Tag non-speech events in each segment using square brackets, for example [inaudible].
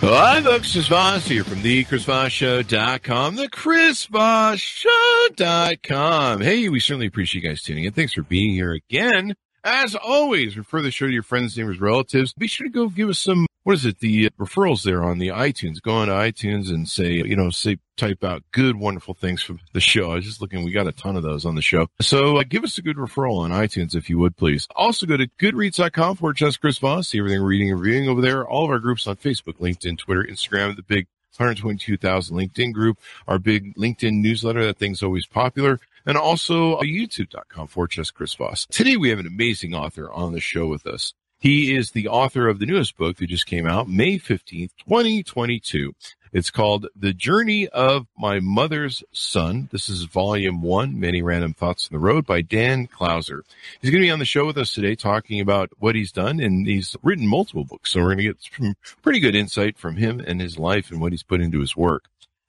Hi, folks. Chris Voss here from the ChrisVossShow.com, the ChrisVossShow.com. Hey, we certainly appreciate you guys tuning in. Thanks for being here again. As always, refer the show to your friends, neighbors, relatives. Be sure to go give us some, what is it, the referrals there on the iTunes. Go on to iTunes and say, you know, say, type out good, wonderful things from the show. I was just looking, we got a ton of those on the show. So uh, give us a good referral on iTunes if you would, please. Also go to goodreads.com for just Chris Voss. See everything reading and reviewing over there. All of our groups on Facebook, LinkedIn, Twitter, Instagram, the big 122,000 LinkedIn group, our big LinkedIn newsletter. That thing's always popular and also youtube.com for just Chris Voss. Today we have an amazing author on the show with us. He is the author of the newest book that just came out May 15th, 2022. It's called The Journey of My Mother's Son. This is volume one, Many Random Thoughts on the Road by Dan Clouser. He's going to be on the show with us today talking about what he's done and he's written multiple books. So we're going to get some pretty good insight from him and his life and what he's put into his work.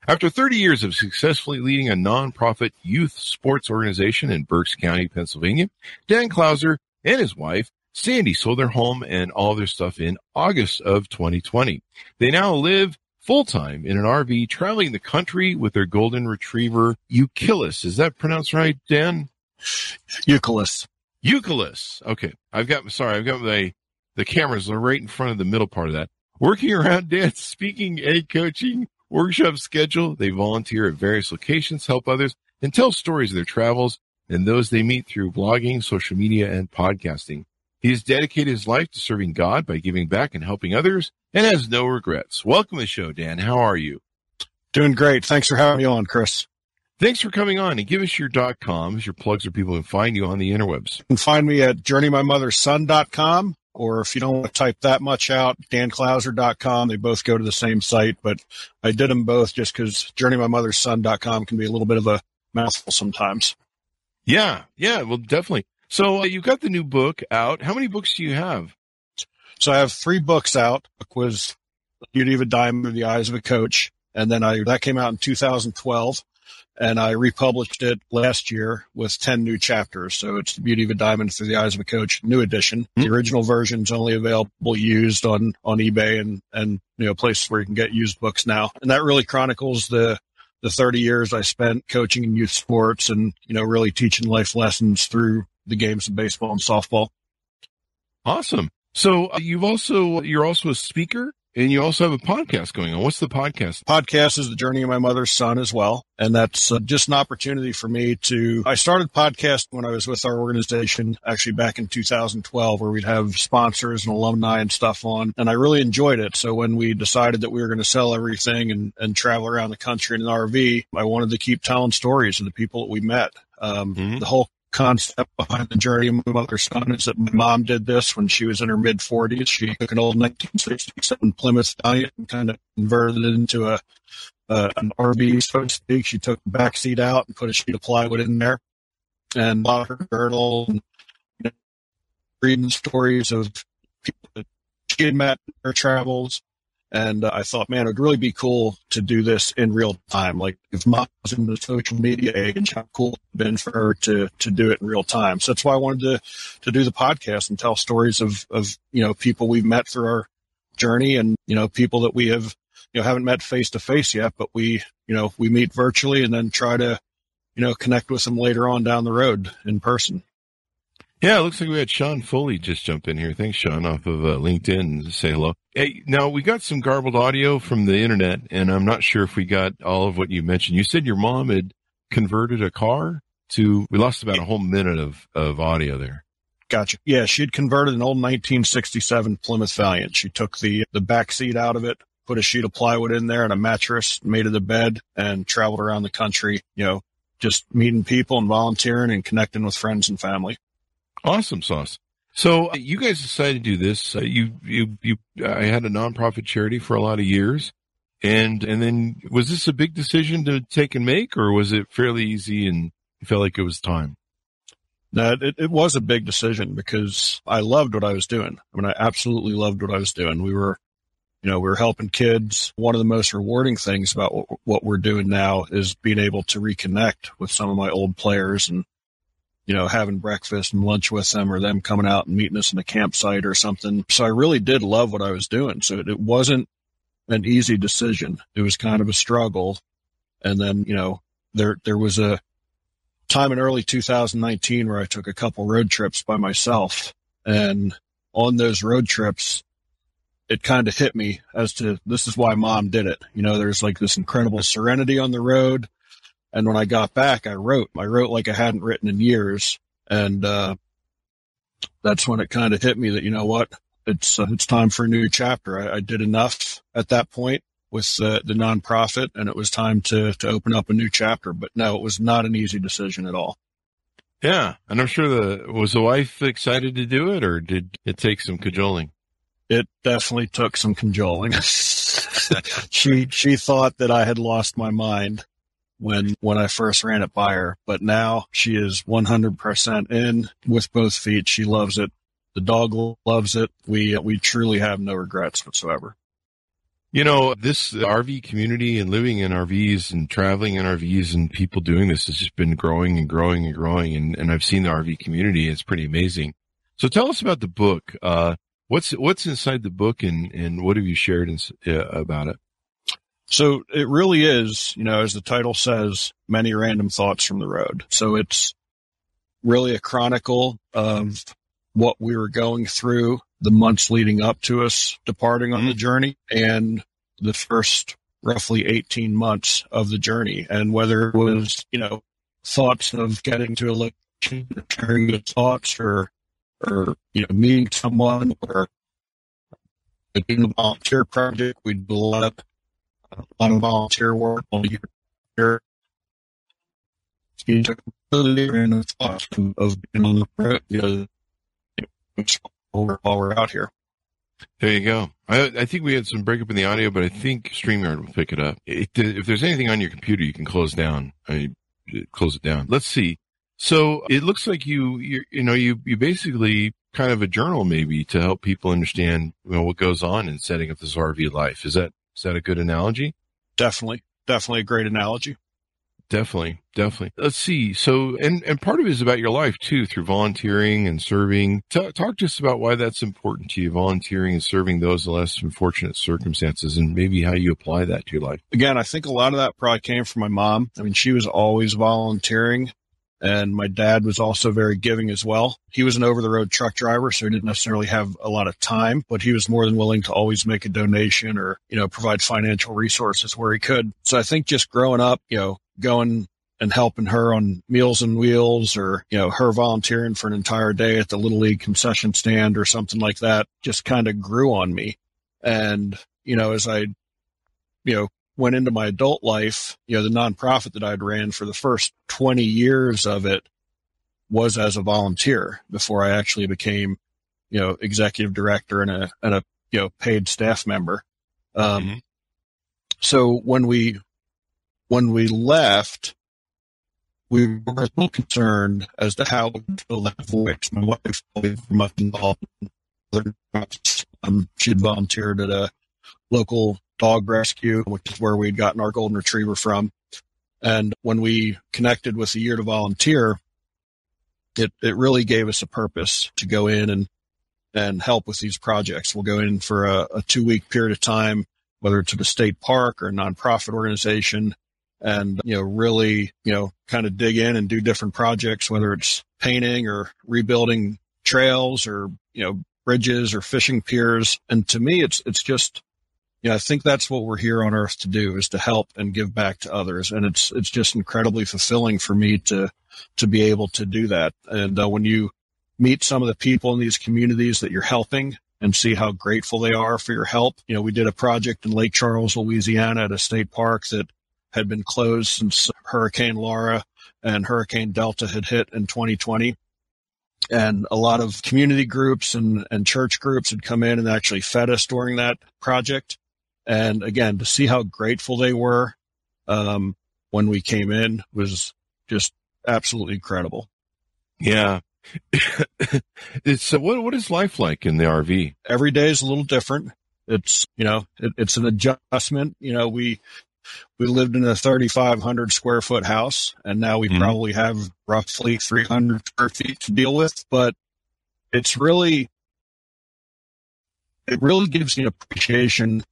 After 30 years of successfully leading a nonprofit youth sports organization in Berks County, Pennsylvania, Dan Clouser and his wife, Sandy, sold their home and all their stuff in August of 2020. They now live full time in an RV traveling the country with their golden retriever, Euclid. Is that pronounced right, Dan? Euclid. Euclid. Okay. I've got, sorry, I've got my, the cameras are right in front of the middle part of that. Working around [laughs] Dan's speaking and coaching workshop schedule. They volunteer at various locations, help others, and tell stories of their travels and those they meet through blogging, social media, and podcasting. He has dedicated his life to serving God by giving back and helping others and has no regrets. Welcome to the show, Dan. How are you? Doing great. Thanks for having me on, Chris. Thanks for coming on and give us your dot coms, your plugs where people can find you on the interwebs. You can find me at journeymymotherson.com or if you don't want to type that much out, danclouser.com. They both go to the same site, but I did them both just because journeymymotherson.com can be a little bit of a mouthful sometimes. Yeah, yeah, well, definitely. So uh, you got the new book out. How many books do you have? So I have three books out. Book was Beauty of a Diamond, Through The Eyes of a Coach, and then I that came out in 2012 and I republished it last year with 10 new chapters. So it's The Beauty of a Diamond Through the Eyes of a Coach, new edition. Mm-hmm. The original version is only available used on, on eBay and, and, you know, places where you can get used books now. And that really chronicles the, the 30 years I spent coaching in youth sports and, you know, really teaching life lessons through the games of baseball and softball. Awesome. So uh, you've also, you're also a speaker and you also have a podcast going on. What's the podcast? Podcast is the journey of my mother's son as well. And that's uh, just an opportunity for me to, I started podcast when I was with our organization actually back in 2012 where we'd have sponsors and alumni and stuff on. And I really enjoyed it. So when we decided that we were going to sell everything and, and travel around the country in an RV, I wanted to keep telling stories of the people that we met. Um, mm-hmm. The whole concept behind the journey of my mother's son is that my mom did this when she was in her mid 40s. She took an old 1967 Plymouth Valiant and kind of converted it into a uh, an RV, so to speak. She took the back seat out and put a sheet of plywood in there and bought her girdle and you know, reading stories of people that she had met in her travels and uh, I thought, man, it'd really be cool to do this in real time. Like if mom was in the social media age, how cool it would been for her to, to do it in real time. So that's why I wanted to, to do the podcast and tell stories of, of, you know, people we've met through our journey and, you know, people that we have, you know, haven't met face to face yet, but we, you know, we meet virtually and then try to, you know, connect with them later on down the road in person. Yeah, it looks like we had Sean Foley just jump in here. Thanks, Sean, off of uh, LinkedIn. Say hello. Hey, now we got some garbled audio from the internet, and I'm not sure if we got all of what you mentioned. You said your mom had converted a car to. We lost about a whole minute of of audio there. Gotcha. Yeah, she had converted an old 1967 Plymouth Valiant. She took the the back seat out of it, put a sheet of plywood in there and a mattress, made it a bed, and traveled around the country. You know, just meeting people and volunteering and connecting with friends and family. Awesome sauce. So you guys decided to do this. Uh, you, you, you, I had a nonprofit charity for a lot of years. And, and then was this a big decision to take and make or was it fairly easy and you felt like it was time? No, it, it was a big decision because I loved what I was doing. I mean, I absolutely loved what I was doing. We were, you know, we were helping kids. One of the most rewarding things about what, what we're doing now is being able to reconnect with some of my old players and, you know, having breakfast and lunch with them or them coming out and meeting us in a campsite or something. So I really did love what I was doing. So it wasn't an easy decision. It was kind of a struggle. And then, you know, there, there was a time in early 2019 where I took a couple road trips by myself. And on those road trips, it kind of hit me as to this is why mom did it. You know, there's like this incredible serenity on the road. And when I got back, I wrote, I wrote like I hadn't written in years. And, uh, that's when it kind of hit me that, you know what, it's, uh, it's time for a new chapter. I, I did enough at that point with uh, the nonprofit and it was time to, to open up a new chapter. But no, it was not an easy decision at all. Yeah. And I'm sure the, was the wife excited to do it or did it take some cajoling? It definitely took some cajoling. [laughs] she, she thought that I had lost my mind when, when I first ran it by her, but now she is 100% in with both feet. She loves it. The dog loves it. We, we truly have no regrets whatsoever. You know, this RV community and living in RVs and traveling in RVs and people doing this has just been growing and growing and growing. And, and I've seen the RV community. It's pretty amazing. So tell us about the book. Uh, what's, what's inside the book and, and what have you shared in, uh, about it? So it really is, you know, as the title says, many random thoughts from the road. So it's really a chronicle of what we were going through the months leading up to us departing on mm-hmm. the journey and the first roughly 18 months of the journey. And whether it was, you know, thoughts of getting to a location, sharing the thoughts or, or, you know, meeting someone or doing a volunteer project, we do a lot of, a volunteer work on your you took really random thoughts of being on the road, know, while we're out here. There you go. I, I, think we had some breakup in the audio, but I think StreamYard will pick it up. It, if there's anything on your computer, you can close down. I, close it down. Let's see. So it looks like you, you, you know, you, you basically kind of a journal maybe to help people understand you know, what goes on in setting up this RV life. Is that, is that a good analogy? Definitely. Definitely a great analogy. Definitely, definitely. Let's see. So, and and part of it is about your life too, through volunteering and serving. T- talk just about why that's important to you, volunteering and serving those less fortunate circumstances, and maybe how you apply that to your life. Again, I think a lot of that probably came from my mom. I mean, she was always volunteering. And my dad was also very giving as well. He was an over the road truck driver, so he didn't necessarily have a lot of time, but he was more than willing to always make a donation or, you know, provide financial resources where he could. So I think just growing up, you know, going and helping her on Meals and Wheels or, you know, her volunteering for an entire day at the Little League concession stand or something like that just kind of grew on me. And, you know, as I, you know, went into my adult life, you know, the nonprofit that I'd ran for the first 20 years of it was as a volunteer before I actually became, you know, executive director and a, and a, you know, paid staff member. Um, mm-hmm. so when we, when we left, we were a little concerned as to how fill that void. My wife was much involved. Um, she had volunteered at a local dog rescue, which is where we'd gotten our golden retriever from. And when we connected with the year to volunteer, it, it really gave us a purpose to go in and, and help with these projects. We'll go in for a, a two week period of time, whether it's at a state park or a nonprofit organization, and, you know, really, you know, kind of dig in and do different projects, whether it's painting or rebuilding trails or, you know, bridges or fishing piers. And to me, it's, it's just, know, I think that's what we're here on earth to do is to help and give back to others. And it's, it's just incredibly fulfilling for me to, to be able to do that. And uh, when you meet some of the people in these communities that you're helping and see how grateful they are for your help. You know, we did a project in Lake Charles, Louisiana at a state park that had been closed since Hurricane Laura and Hurricane Delta had hit in 2020. and a lot of community groups and, and church groups had come in and actually fed us during that project. And again, to see how grateful they were um, when we came in was just absolutely incredible. Yeah. [laughs] it's uh, what what is life like in the RV? Every day is a little different. It's you know it, it's an adjustment. You know we we lived in a 3,500 square foot house, and now we mm-hmm. probably have roughly 300 square feet to deal with. But it's really it really gives you an appreciation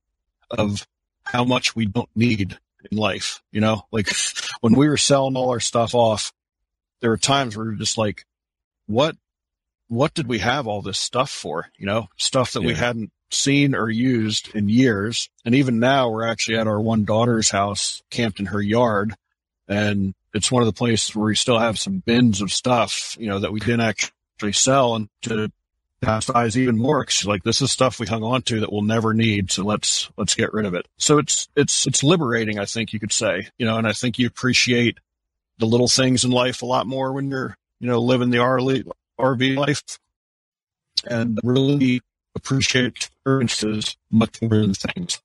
of how much we don't need in life. You know, like [laughs] when we were selling all our stuff off, there were times where we were just like, what, what did we have all this stuff for? You know, stuff that yeah. we hadn't seen or used in years. And even now we're actually at our one daughter's house camped in her yard. And it's one of the places where we still have some bins of stuff, you know, that we didn't actually sell and to pastize even more like this is stuff we hung on to that we'll never need so let's let's get rid of it. So it's it's it's liberating i think you could say you know and i think you appreciate the little things in life a lot more when you're you know living the rv life. And really appreciate experiences much more than things.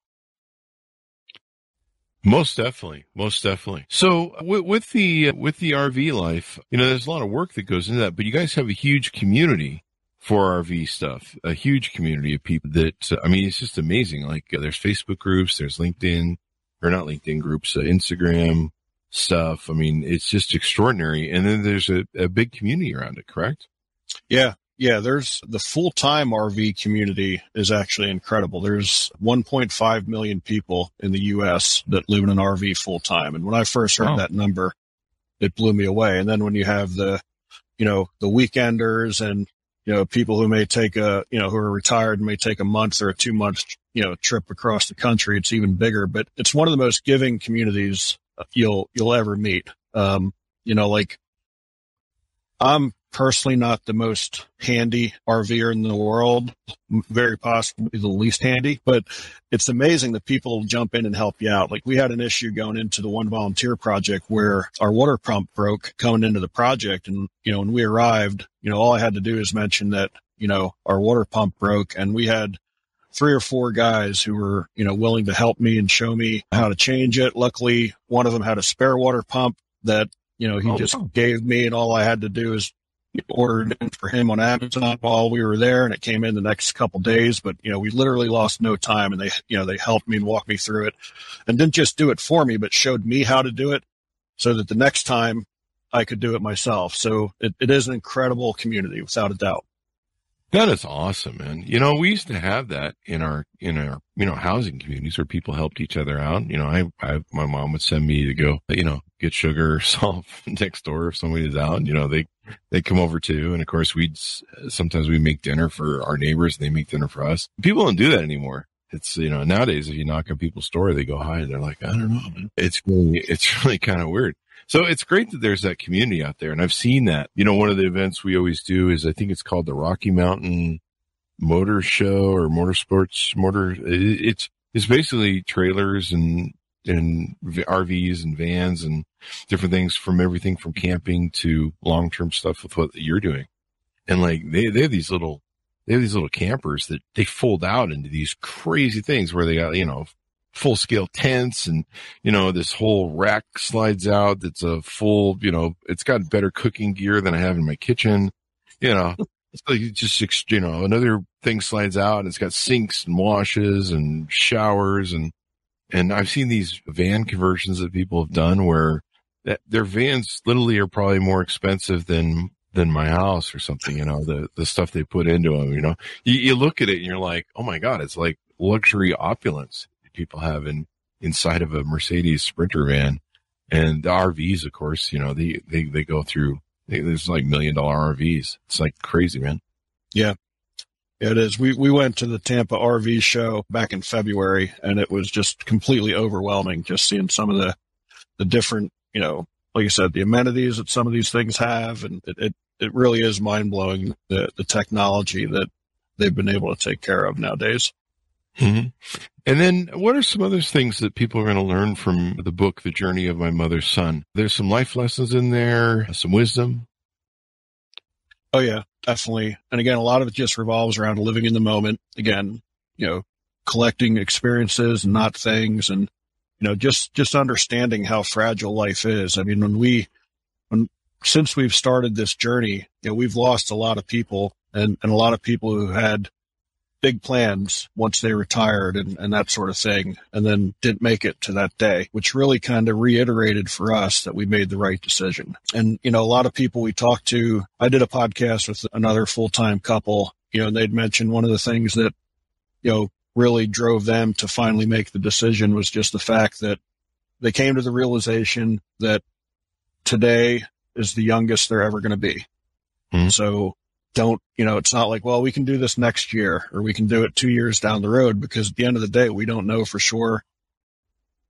Most definitely, most definitely. So with, with, the with the RV life, you know, there's a lot of work that goes into that, but you guys have a huge community for RV stuff. A huge community of people that, I mean, it's just amazing. Like uh, there's Facebook groups, there's LinkedIn, or not LinkedIn groups, uh, Instagram stuff. I mean, it's just extraordinary. And then there's a, a big community around it, correct? Yeah. Yeah, there's the full time RV community is actually incredible. There's 1.5 million people in the US that live in an RV full time. And when I first heard wow. that number, it blew me away. And then when you have the, you know, the weekenders and you know, people who may take a, you know, who are retired may take a month or a two month, you know, trip across the country. It's even bigger, but it's one of the most giving communities you'll, you'll ever meet. Um, you know, like I'm personally not the most handy RVer in the world, very possibly the least handy, but it's amazing that people jump in and help you out. Like we had an issue going into the one volunteer project where our water pump broke coming into the project. And, you know, when we arrived, you know, all I had to do is mention that, you know, our water pump broke and we had three or four guys who were, you know, willing to help me and show me how to change it. Luckily, one of them had a spare water pump that you know, he oh, just gave me and all I had to do is ordered it for him on Amazon while we were there and it came in the next couple days. But, you know, we literally lost no time and they, you know, they helped me and walked me through it and didn't just do it for me, but showed me how to do it so that the next time I could do it myself. So it, it is an incredible community without a doubt. That is awesome, man. You know, we used to have that in our, in our, you know, housing communities where people helped each other out. You know, I, I, my mom would send me to go, you know, get sugar or [laughs] salt next door if somebody somebody's out. You know, they, they come over too. And of course, we'd, sometimes we make dinner for our neighbors and they make dinner for us. People don't do that anymore. It's, you know, nowadays, if you knock on people's door, they go hi. They're like, I don't know. It's really, it's [laughs] really kind of weird. So it's great that there's that community out there. And I've seen that, you know, one of the events we always do is I think it's called the Rocky Mountain Motor Show or Motorsports Motor. It's, it's basically trailers and, and RVs and vans and different things from everything from camping to long-term stuff with what you're doing. And like they, they have these little, they have these little campers that they fold out into these crazy things where they got, you know, full scale tents and, you know, this whole rack slides out. That's a full, you know, it's got better cooking gear than I have in my kitchen. You know, [laughs] it's like just, you know, another thing slides out and it's got sinks and washes and showers and, and I've seen these van conversions that people have done where that their vans literally are probably more expensive than than my house or something. You know, the the stuff they put into them. You know, you, you look at it and you're like, oh my god, it's like luxury opulence people have in inside of a Mercedes Sprinter van. And the RVs, of course, you know, they, they, they go through, they, there's like million dollar RVs. It's like crazy, man. Yeah. It is. We, we went to the Tampa RV show back in February and it was just completely overwhelming just seeing some of the, the different, you know, like you said, the amenities that some of these things have. And it, it, it really is mind blowing the, the technology that they've been able to take care of nowadays. Mm-hmm. And then what are some other things that people are going to learn from the book, The Journey of My Mother's Son? There's some life lessons in there, some wisdom. Oh yeah, definitely. And again, a lot of it just revolves around living in the moment. Again, you know, collecting experiences, not things, and you know, just just understanding how fragile life is. I mean, when we when since we've started this journey, you know, we've lost a lot of people and, and a lot of people who had big plans once they retired and, and that sort of thing, and then didn't make it to that day, which really kind of reiterated for us that we made the right decision. And, you know, a lot of people we talked to, I did a podcast with another full time couple, you know, and they'd mentioned one of the things that, you know, really drove them to finally make the decision was just the fact that they came to the realization that today is the youngest they're ever going to be. Mm-hmm. So don't, you know, it's not like, well, we can do this next year or we can do it two years down the road because at the end of the day, we don't know for sure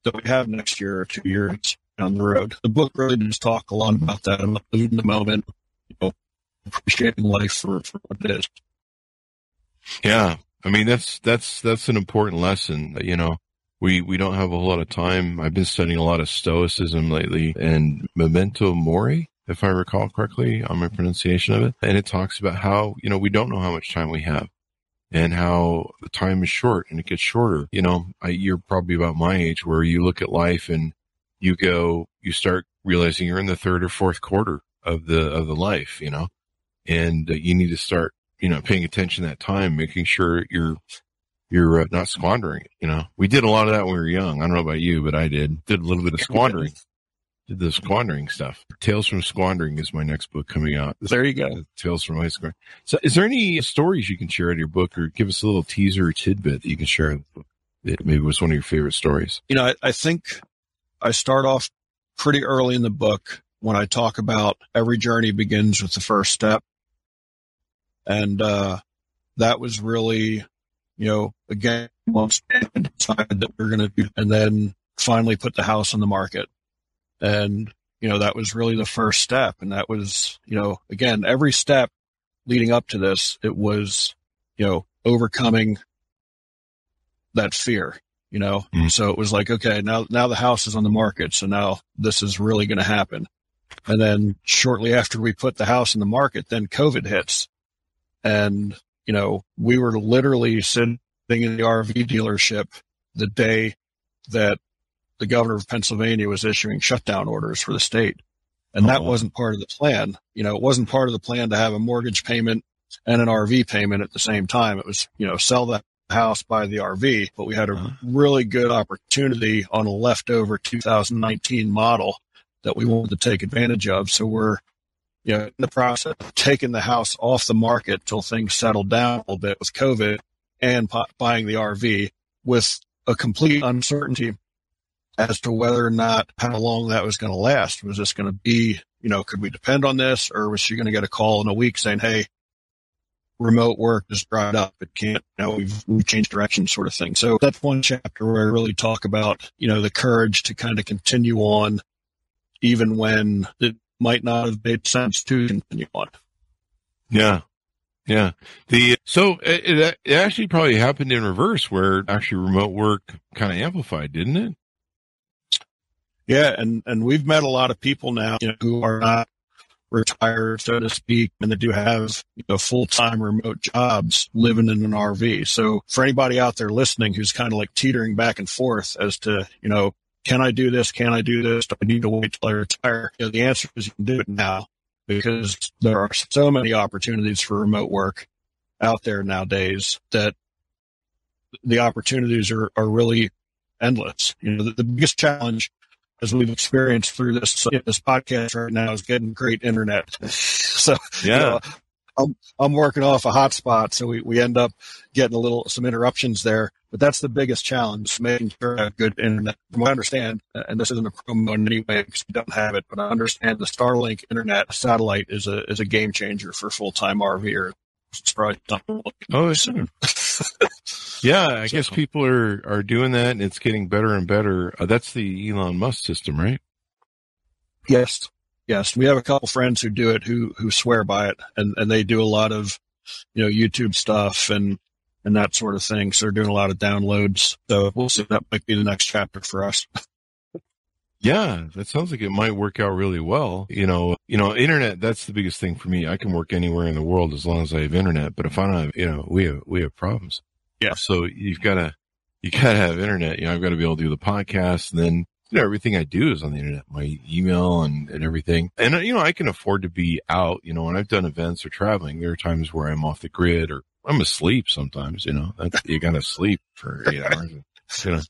that we have next year or two years down the road. The book really does talk a lot about that, about living the moment, you know, appreciating life for, for what it is. Yeah. I mean, that's, that's, that's an important lesson, you know, we, we don't have a whole lot of time. I've been studying a lot of stoicism lately and memento mori if I recall correctly on my pronunciation of it. And it talks about how, you know, we don't know how much time we have and how the time is short and it gets shorter. You know, I, you're probably about my age where you look at life and you go, you start realizing you're in the third or fourth quarter of the, of the life, you know, and uh, you need to start, you know, paying attention that time, making sure you're, you're uh, not squandering it. You know, we did a lot of that when we were young. I don't know about you, but I did, did a little bit of [laughs] squandering the squandering stuff. Tales from Squandering is my next book coming out. There you go. Tales from Ice Cream. So is there any stories you can share in your book or give us a little teaser or tidbit that you can share that maybe was one of your favorite stories? You know, I, I think I start off pretty early in the book when I talk about every journey begins with the first step. And, uh, that was really, you know, again, once decided that we we're going to do, and then finally put the house on the market. And, you know, that was really the first step. And that was, you know, again, every step leading up to this, it was, you know, overcoming that fear, you know? Mm. So it was like, okay, now, now the house is on the market. So now this is really going to happen. And then shortly after we put the house in the market, then COVID hits. And, you know, we were literally sitting in the RV dealership the day that the governor of Pennsylvania was issuing shutdown orders for the state. And that uh-huh. wasn't part of the plan. You know, it wasn't part of the plan to have a mortgage payment and an RV payment at the same time. It was, you know, sell the house, buy the RV, but we had a uh-huh. really good opportunity on a leftover 2019 model that we wanted to take advantage of. So we're, you know, in the process of taking the house off the market till things settled down a little bit with COVID and buying the RV with a complete uncertainty as to whether or not how long that was going to last. Was this going to be, you know, could we depend on this or was she going to get a call in a week saying, Hey, remote work is dried up. It can't, you know, we've, we've changed direction sort of thing. So that's one chapter where I really talk about, you know, the courage to kind of continue on even when it might not have made sense to continue on. Yeah. Yeah. The, so uh, it, it actually probably happened in reverse where actually remote work kind of amplified, didn't it? Yeah, and and we've met a lot of people now you know, who are not retired, so to speak, and that do have you know, full time remote jobs living in an RV. So for anybody out there listening who's kind of like teetering back and forth as to you know can I do this? Can I do this? Do I need to wait till I retire? You know, the answer is you can do it now because there are so many opportunities for remote work out there nowadays that the opportunities are, are really endless. You know, the, the biggest challenge as we've experienced through this uh, this podcast right now is getting great internet. [laughs] so yeah. You know, I'm, I'm working off a hotspot, so we, we end up getting a little some interruptions there. But that's the biggest challenge, making sure I have good internet. From what I understand, and this isn't a promo in any way because we don't have it, but I understand the Starlink internet satellite is a is a game changer for full time RV Oh, soon. [laughs] yeah, I so. guess people are are doing that, and it's getting better and better. Uh, that's the Elon Musk system, right? Yes, yes. We have a couple friends who do it, who who swear by it, and and they do a lot of, you know, YouTube stuff and and that sort of thing. So they're doing a lot of downloads. So we'll see. That might be the next chapter for us. [laughs] Yeah, that sounds like it might work out really well. You know, you know, internet, that's the biggest thing for me. I can work anywhere in the world as long as I have internet, but if I don't have, you know, we have, we have problems. Yeah. So you've got to, you got to have internet. You know, I've got to be able to do the podcast and then, you know, everything I do is on the internet, my email and, and everything. And, you know, I can afford to be out, you know, when I've done events or traveling, there are times where I'm off the grid or I'm asleep sometimes, you know, that's, you got to sleep for eight hours. You know,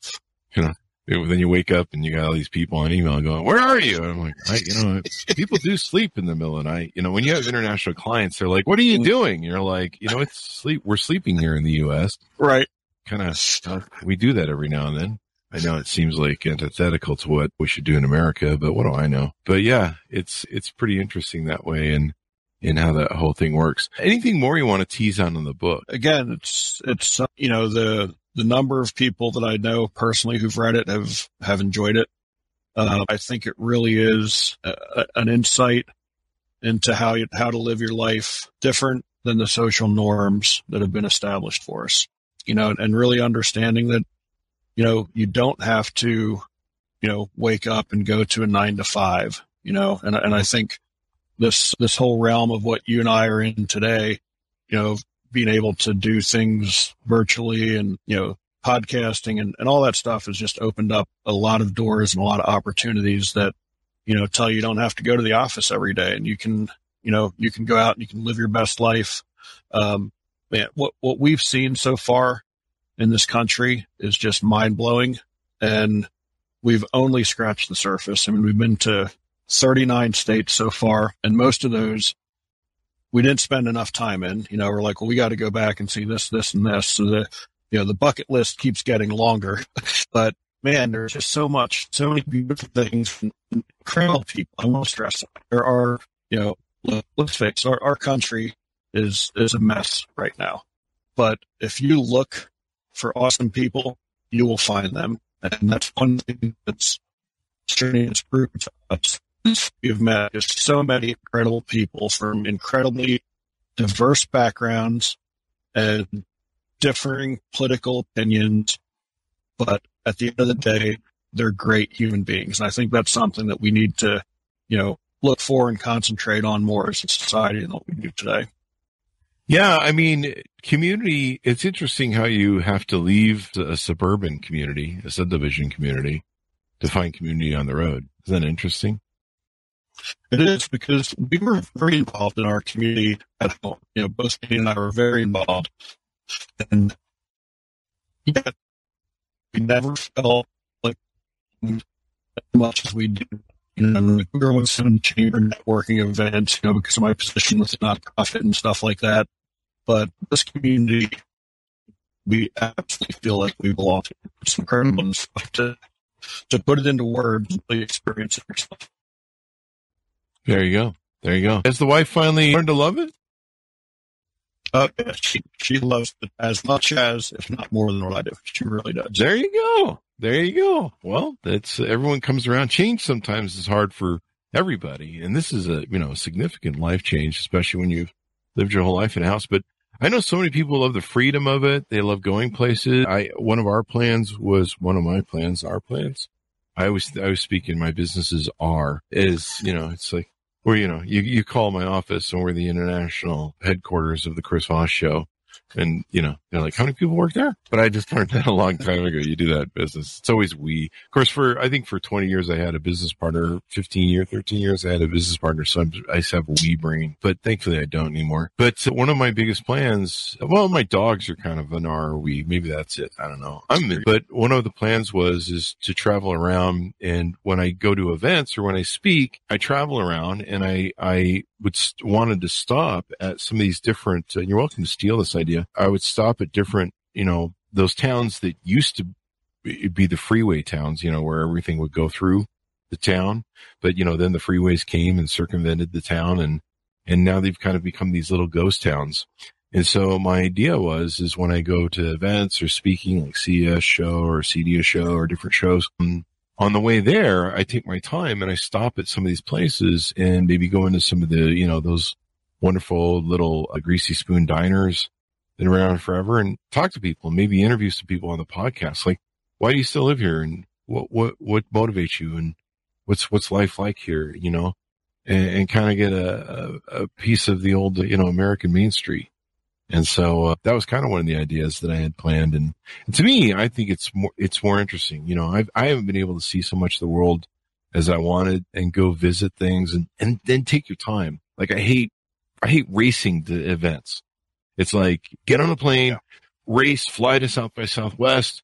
you know, then you wake up and you got all these people on email going, where are you? And I'm like, I, you know, people do sleep in the middle of the night. You know, when you have international clients, they're like, what are you doing? You're like, you know, it's sleep. We're sleeping here in the U.S. Right. Kind of, stuff. we do that every now and then. I know it seems like antithetical to what we should do in America, but what do I know? But yeah, it's, it's pretty interesting that way and in how that whole thing works. Anything more you want to tease on in the book? Again, it's, it's, uh, you know, the, the number of people that I know personally who've read it have, have enjoyed it. Uh, I think it really is a, an insight into how you, how to live your life different than the social norms that have been established for us, you know, and really understanding that, you know, you don't have to, you know, wake up and go to a nine to five, you know, and, and I think this, this whole realm of what you and I are in today, you know, being able to do things virtually and, you know, podcasting and, and all that stuff has just opened up a lot of doors and a lot of opportunities that, you know, tell you, don't have to go to the office every day and you can, you know, you can go out and you can live your best life. Um, man, what, what we've seen so far in this country is just mind blowing and we've only scratched the surface. I mean, we've been to 39 states so far and most of those we didn't spend enough time in. You know, we're like, well, we got to go back and see this, this, and this. So the, you know, the bucket list keeps getting longer. [laughs] but man, there's just so much, so many beautiful things, incredible people. I won't stress that. There are, you know, let's face our, our country is is a mess right now. But if you look for awesome people, you will find them, and that's one thing that's journey has proven to us You've met just so many incredible people from incredibly diverse backgrounds and differing political opinions. But at the end of the day, they're great human beings. And I think that's something that we need to, you know, look for and concentrate on more as a society than what we do today. Yeah, I mean, community, it's interesting how you have to leave a suburban community, a subdivision community, to find community on the road. Isn't that interesting? It is because we were very involved in our community at home. You know, both me and I were very involved. And yet we never felt like as much as we do. You know, we were with some chamber networking events, you know, because of my position with the nonprofit and stuff like that. But this community, we absolutely feel like we belong. It's incredible to, to put it into words and really experience it yourself. There you go. There you go. Has the wife finally learned to love it? Uh, she, she loves it as much as, if not more than what I do. She really does. There you go. There you go. Well, that's everyone comes around. Change sometimes is hard for everybody. And this is a, you know, significant life change, especially when you've lived your whole life in a house. But I know so many people love the freedom of it. They love going places. I, one of our plans was one of my plans, our plans. I always, I always speak in my businesses are is, you know, it's like, where, you know, you, you call my office and we're the international headquarters of the Chris Voss show. And, you know, they're like, how many people work there? But I just learned that a long time ago. You do that business. It's always we. Of course, for, I think for 20 years, I had a business partner, 15 years, 13 years, I had a business partner. So I'm, I have a we brain, but thankfully I don't anymore. But one of my biggest plans, well, my dogs are kind of an R we. Maybe that's it. I don't know. I'm, but one of the plans was, is to travel around. And when I go to events or when I speak, I travel around and I, I would st- wanted to stop at some of these different, uh, you're welcome to steal this idea. I would stop at different, you know, those towns that used to be the freeway towns, you know, where everything would go through the town. But, you know, then the freeways came and circumvented the town and, and now they've kind of become these little ghost towns. And so my idea was, is when I go to events or speaking like CES show or CEDIA show or different shows, um, on the way there, I take my time and I stop at some of these places and maybe go into some of the, you know, those wonderful little uh, greasy spoon diners that are around forever and talk to people, maybe interview some people on the podcast. Like, why do you still live here? And what, what, what motivates you? And what's what's life like here, you know, and, and kind of get a, a, a piece of the old you know American Main Street. And so uh, that was kind of one of the ideas that I had planned. And, and, to me, I think it's more, it's more interesting. You know, I've, I haven't been able to see so much of the world as I wanted and go visit things and, and then take your time. Like I hate, I hate racing to events. It's like get on a plane, yeah. race, fly to South by Southwest,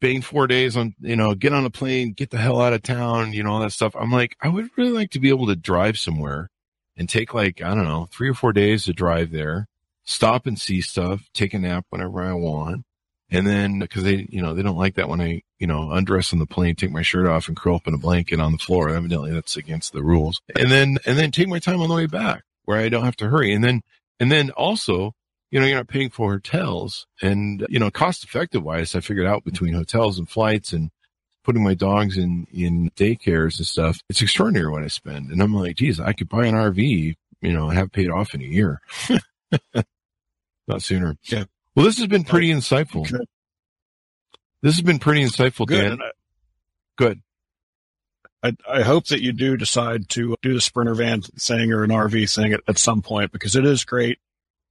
bang four days on, you know, get on a plane, get the hell out of town, you know, all that stuff. I'm like, I would really like to be able to drive somewhere and take like, I don't know, three or four days to drive there stop and see stuff, take a nap whenever I want. And then, cause they, you know, they don't like that when I, you know, undress on the plane, take my shirt off and curl up in a blanket on the floor. Evidently that's against the rules. And then, and then take my time on the way back where I don't have to hurry. And then, and then also, you know, you're not paying for hotels and, you know, cost effective wise, I figured out between hotels and flights and putting my dogs in, in daycares and stuff. It's extraordinary what I spend. And I'm like, geez, I could buy an RV, you know, have paid off in a year. [laughs] not sooner. Yeah. Well, this has been pretty insightful. Good. This has been pretty insightful, Good. Dan. Good. I, I hope that you do decide to do the sprinter van thing or an RV thing at, at some point because it is great.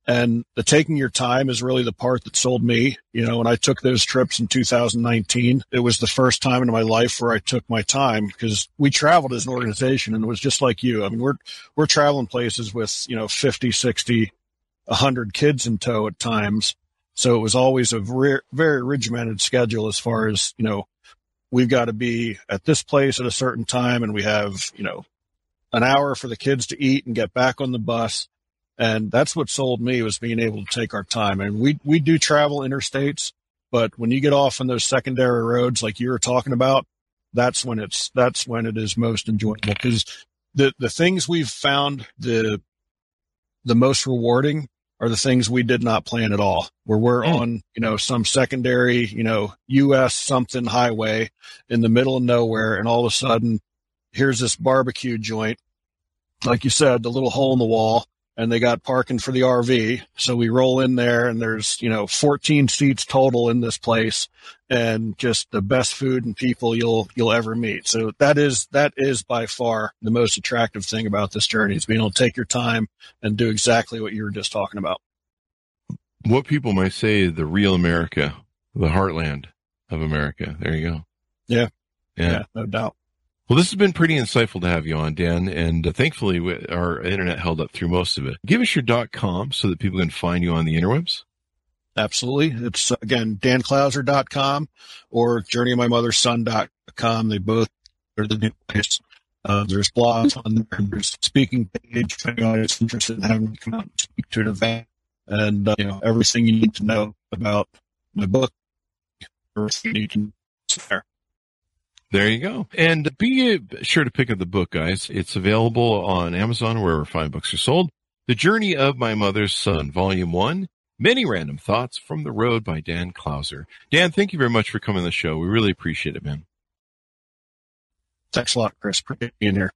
And the taking your time is really the part that sold me. You know, when I took those trips in 2019, it was the first time in my life where I took my time because we traveled as an organization and it was just like you. I mean, we're, we're traveling places with, you know, 50, 60, a hundred kids in tow at times. So it was always a very, very regimented schedule as far as, you know, we've got to be at this place at a certain time and we have, you know, an hour for the kids to eat and get back on the bus. And that's what sold me was being able to take our time. And we, we do travel interstates, but when you get off on those secondary roads, like you were talking about, that's when it's, that's when it is most enjoyable because the, the things we've found the, the most rewarding are the things we did not plan at all. Where we're mm. on, you know, some secondary, you know, US something highway in the middle of nowhere. And all of a sudden here's this barbecue joint. Like you said, the little hole in the wall and they got parking for the RV. So we roll in there and there's, you know, 14 seats total in this place and just the best food and people you'll, you'll ever meet. So that is, that is by far the most attractive thing about this journey is being able to take your time and do exactly what you were just talking about. What people might say the real America, the heartland of America. There you go. Yeah. Yeah. yeah no doubt. Well, this has been pretty insightful to have you on, Dan, and uh, thankfully our internet held up through most of it. Give us your dot com so that people can find you on the interwebs. Absolutely. It's uh, again, danclouser.com or journeymymotherson.com. They both are the new place. Uh, there's blogs on there. There's speaking page if anyone is interested in having me come out and speak to an event and, uh, you know, everything you need to know about my book, everything you need there. There you go. And be sure to pick up the book, guys. It's available on Amazon wherever fine books are sold. The Journey of My Mother's Son, Volume 1. Many Random Thoughts from the Road by Dan Clouser. Dan, thank you very much for coming on the show. We really appreciate it, man. Thanks a lot, Chris. Appreciate being here.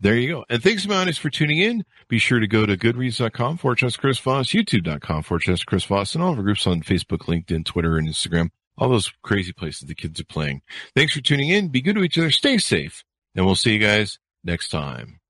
There you go. And thanks, Mounties, for tuning in. Be sure to go to goodreads.com forward Chris Voss, youtube.com forward Chris Voss, and all of our groups on Facebook, LinkedIn, Twitter, and Instagram all those crazy places the kids are playing. Thanks for tuning in. Be good to each other. Stay safe. And we'll see you guys next time.